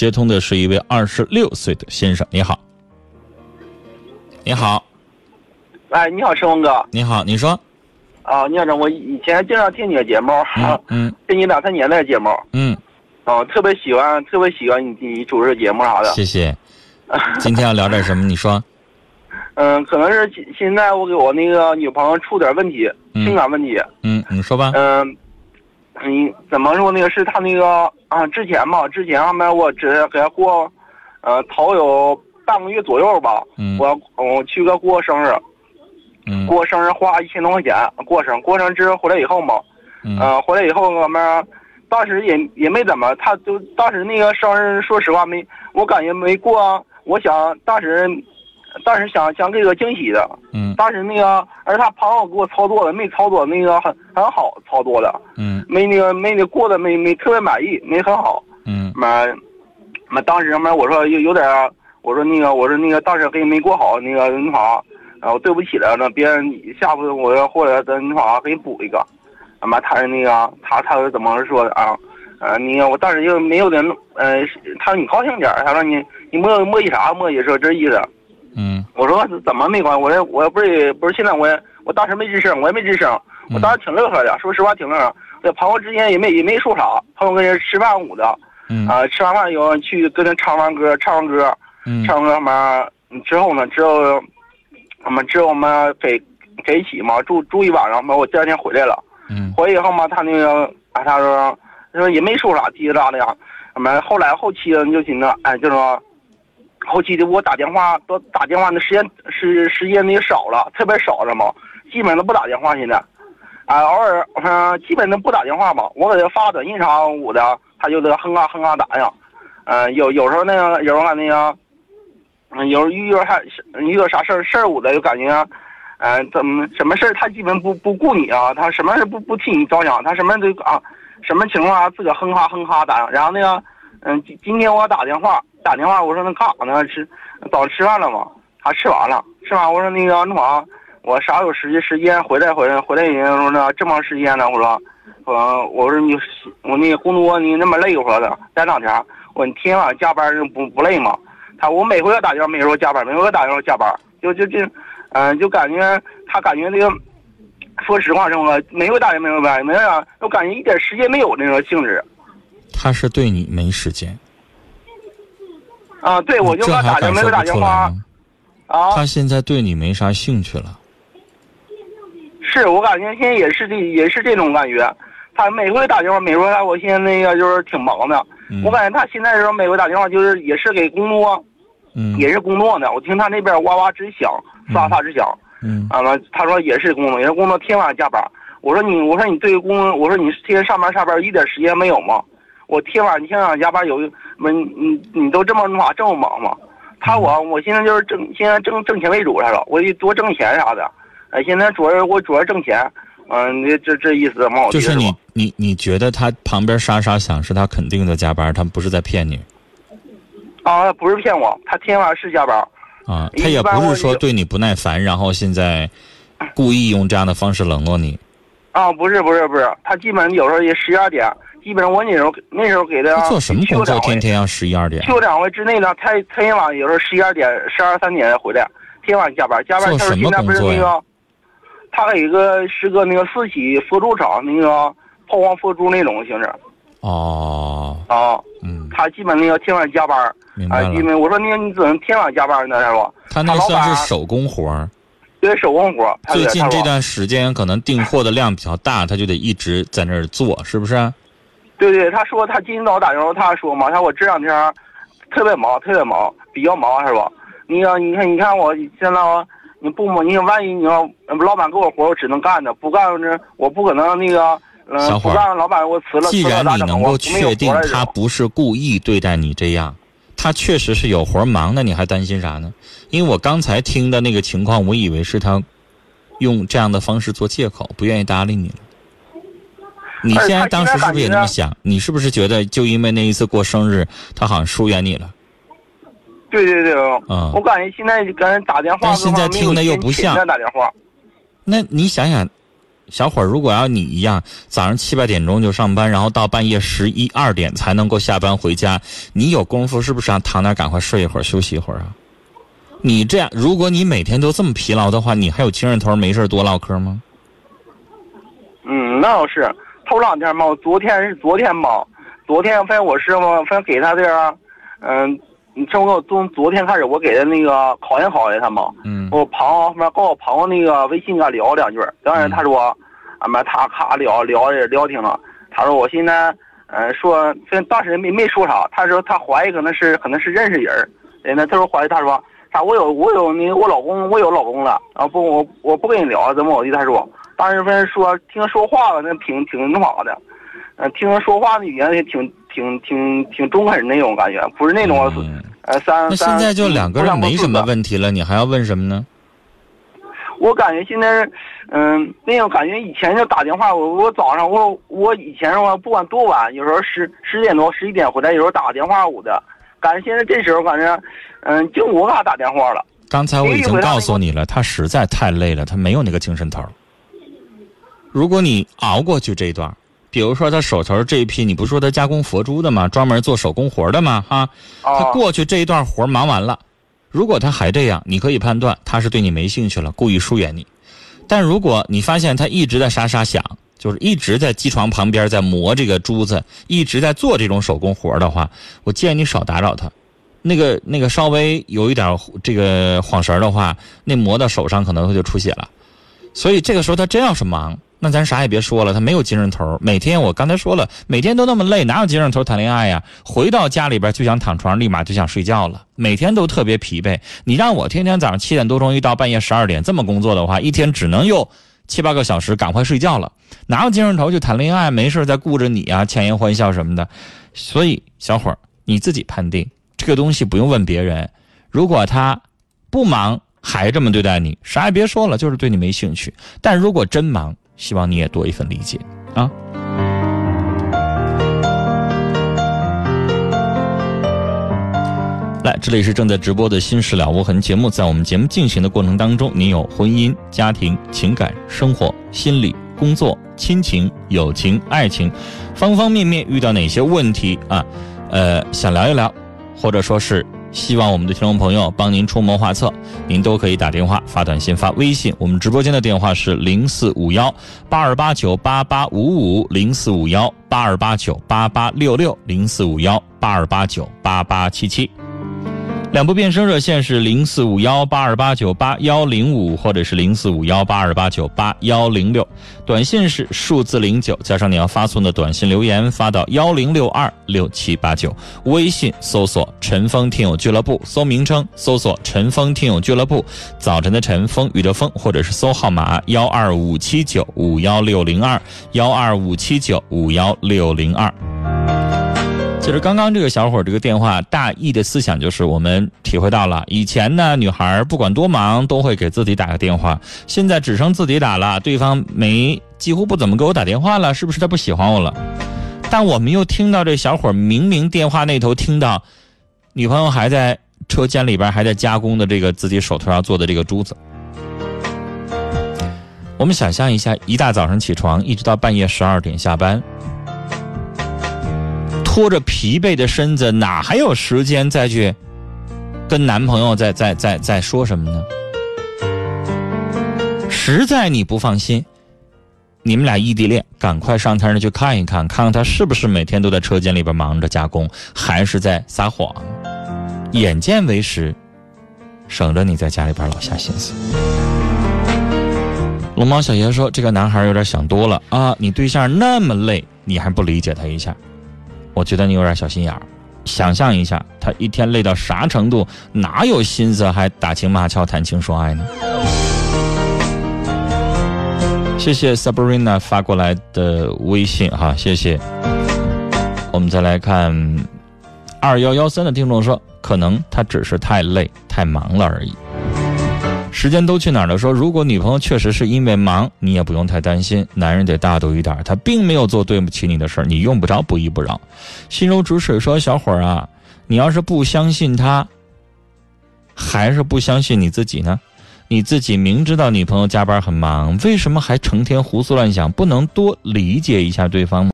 接通的是一位二十六岁的先生，你好。你好，哎，你好，陈峰哥。你好，你说。啊，聂总，我以前经常听你的节目，嗯，听你两三年的节目，嗯，哦，特别喜欢，特别喜欢你你主持节目啥的。谢谢。今天要聊点什么？你说。嗯，可能是现在我给我那个女朋友出点问题，情感问题。嗯，你说吧。嗯，你怎么说？那个是他那个啊，之前吧，之前上面我只给他过，呃，头有半个月左右吧。嗯。我我去个过生日。嗯。过生日花一千多块钱过生，过生之后回来以后嘛，嗯，回来以后我们当时也也没怎么，他就当时那个生日，说实话没，我感觉没过。我想当时。当时想想给个惊喜的，嗯，当时那个，而他朋友给我操作的，没操作那个很很好操作的，嗯，没那个没那过得没没特别满意，没很好，嗯，嘛，嘛当时嘛我说有有点，我说那个我说那个当时给你没过好那个那啥，然后对不起了，那别人下次我要或者等那啥给你补一个，嘛他是那个他他是怎么说的啊？呃，你我当时就没有点，呃，他说你高兴点他说你你磨磨叽啥磨叽说这意思。嗯，我说怎么没关系？我说我不是不是现在我也我当时没吱声，我也没吱声，我当时挺乐呵的。说实话挺乐呵。这朋友之间也没也没说啥，朋友跟人吃饭舞的，嗯啊，吃完饭以后去跟人唱完歌，唱完歌，嗯，唱完歌嘛之后呢，之后我们之后我们给给一起嘛住住一晚上嘛，我第二天回来了，嗯，回来以后嘛，他那个啊他说他说也没说啥叽里喳的呀，我们后来后期就寻思哎就说。后期的我打电话都打电话的时间时时间也少了，特别少了嘛，基本都不打电话现在，啊，偶尔嗯，基本都不打电话吧。我给他发短信啥我的，他就得哼啊哼啊打呀，嗯，有有时候那个有时候那个，嗯，有时候遇到啥遇到啥事儿事儿我的就感觉，嗯，怎么什么事儿他基本不不顾你啊，他什么事不不替你着想，他什么都啊，什么情况啊自个哼哈哼哈打，然后那个，嗯，今今天我打电话。打电话，我说那干啥呢？吃早上吃饭了吗？他吃完了，吃完我说那个那啥，我啥有时间时间回来回来回来人家说那这么长时间呢？我说，呃，我说你我那个工作你那么累，我说的待两天。我你天天晚上加班不不累吗？他我每回要打电话没说加班，每回打电话加班，就就就，嗯，就感觉他感觉那个，说实话，这个每回打电话没有班，没有啊，我感觉一点时间没有那个性质。他是对你没时间。啊，对，我就给他打电话，没打电话。啊，他现在对你没啥兴趣了。是我感觉现在也是这也是这种感觉，他每回打电话，每回来，我现在那个就是挺忙的。我感觉他现在时候每回打电话就是也是给工作，嗯，也是工作呢。我听他那边哇哇直响，沙沙直响。嗯，完了，他说也是工作，也是工作，天晚上加班。我说你，我说你对工，我说你天天上班下班一点时间没有吗？我天晚上天晚上加班有，没你你都这么话这么忙吗？他我我现在就是挣，现在挣挣钱为主来了，我得多挣钱啥的。哎，现在主要我主要挣钱，嗯，这这意思嘛？就是你你你觉得他旁边沙沙响是他肯定在加班，他不是在骗你？啊，不是骗我，他天晚上是加班。啊，他也不是说对你不耐烦，然后现在故意用这样的方式冷落你。啊，不是不是不是，他基本有时候也十一二点。基本上我那时候那时候给他做什么工作，天天要十一二点。去两回之内呢，他他天晚有时候十一二点、十二三点回来，天晚加班，加班。做什么工作呀？他有一个是个那个四喜佛珠厂，那个抛光佛珠那种形式。哦。啊。嗯。他基本那个天晚加班。明白了。因为我说你你怎么天晚加班呢？是吧？他那算是手工活儿。对手工活。最近这段时间可能订货的量比较大，他就得一直在那儿做，是不是？对对，他说他今天早上打电话，他说嘛，他说我这两天特别忙，特别忙，比较忙，是吧？你要你看，你看我现在你不忙，你万一你要老板给我活，我只能干的，不干这我不可能那个，嗯，不干老板我辞了。既然你能够确定他不是故意对待你这样，他确实是有活忙，那你还担心啥呢？因为我刚才听的那个情况，我以为是他用这样的方式做借口，不愿意搭理你了。你现在当时是不是也那么想？你是不是觉得就因为那一次过生日，他好像疏远你了？对对对，嗯，我感觉现在跟人打电话，但现在听的又不像打电话。那你想想，小伙儿，如果要你一样，早上七八点钟就上班，然后到半夜十一二点才能够下班回家，你有功夫是不是想躺那赶快睡一会儿休息一会儿啊？你这样，如果你每天都这么疲劳的话，你还有精神头没事多唠嗑吗？嗯，那倒是。头两天嘛，昨天是昨天嘛，昨天反正我师傅，反正给他这样，嗯，这么从昨天开始我给他那个考验考验他嘛。嗯。我朋友反正跟我朋友那个微信跟他聊两句，当然他说，俺们他咔聊聊也聊挺了。他说我现在，嗯，说，当时没没说啥。他说他怀疑可能是可能是认识人，人呢，他说怀疑他说。他我有我有那个我老公我有老公了，然后不我我不跟你聊怎么我地？他说，当时分说听他说话了，那挺挺那啥的，嗯，听他说话的语言也挺挺挺挺中肯那种感觉，不是那种呃三那现在就两个人没什么问题了，你还要问什么呢？我感觉现在，嗯，那种感觉以前就打电话，我我早上我我以前的话不管多晚，有时候十十点多十一点回来，有时候打个电话我的。感觉现在这时候感觉，嗯，就我给他打电话了。刚才我已经告诉你了，他实在太累了，他没有那个精神头。如果你熬过去这一段，比如说他手头这一批，你不说他加工佛珠的吗？专门做手工活的吗？哈，他过去这一段活忙完了，如果他还这样，你可以判断他是对你没兴趣了，故意疏远你。但如果你发现他一直在沙沙响。就是一直在机床旁边在磨这个珠子，一直在做这种手工活的话，我建议你少打扰他。那个那个稍微有一点这个晃神的话，那磨到手上可能就出血了。所以这个时候他真要是忙，那咱啥也别说了，他没有精神头。每天我刚才说了，每天都那么累，哪有精神头谈恋爱呀？回到家里边就想躺床，立马就想睡觉了，每天都特别疲惫。你让我天天早上七点多钟一到半夜十二点这么工作的话，一天只能用。七八个小时，赶快睡觉了，哪有精神头去谈恋爱？没事再顾着你啊，强颜欢笑什么的。所以，小伙儿你自己判定这个东西不用问别人。如果他不忙还这么对待你，啥也别说了，就是对你没兴趣。但如果真忙，希望你也多一份理解啊。来，这里是正在直播的《心事了无痕》节目。在我们节目进行的过程当中，您有婚姻、家庭、情感、生活、心理、工作、亲情、友情、爱情，方方面面遇到哪些问题啊？呃，想聊一聊，或者说是希望我们的听众朋友帮您出谋划策，您都可以打电话、发短信、发微信。我们直播间的电话是零四五幺八二八九八八五五零四五幺八二八九八八六六零四五幺八二八九八八七七。两部变声热线是零四五幺八二八九八幺零五，或者是零四五幺八二八九八幺零六。短信是数字零九加上你要发送的短信留言，发到幺零六二六七八九。微信搜索“陈峰听友俱乐部”，搜名称搜索“陈峰听友俱乐部”。早晨的晨，风雨的风，或者是搜号码幺二五七九五幺六零二幺二五七九五幺六零二。其实刚刚这个小伙这个电话大意的思想就是我们体会到了，以前呢女孩不管多忙都会给自己打个电话，现在只剩自己打了，对方没几乎不怎么给我打电话了，是不是他不喜欢我了？但我们又听到这小伙明明电话那头听到，女朋友还在车间里边还在加工的这个自己手头上做的这个珠子。我们想象一下，一大早上起床，一直到半夜十二点下班。拖着疲惫的身子，哪还有时间再去跟男朋友再再再再说什么呢？实在你不放心，你们俩异地恋，赶快上他那去看一看，看看他是不是每天都在车间里边忙着加工，还是在撒谎。眼见为实，省着你在家里边老下心思。龙猫小爷说：“这个男孩有点想多了啊！你对象那么累，你还不理解他一下？”我觉得你有点小心眼儿，想象一下，他一天累到啥程度，哪有心思还打情骂俏、谈情说爱呢？谢谢 Sabrina 发过来的微信哈，谢谢。我们再来看二幺幺三的听众说，可能他只是太累、太忙了而已。时间都去哪儿了？说如果女朋友确实是因为忙，你也不用太担心。男人得大度一点，他并没有做对不起你的事儿，你用不着不依不饶。心如止水说：“小伙儿啊，你要是不相信他，还是不相信你自己呢？你自己明知道女朋友加班很忙，为什么还成天胡思乱想？不能多理解一下对方吗？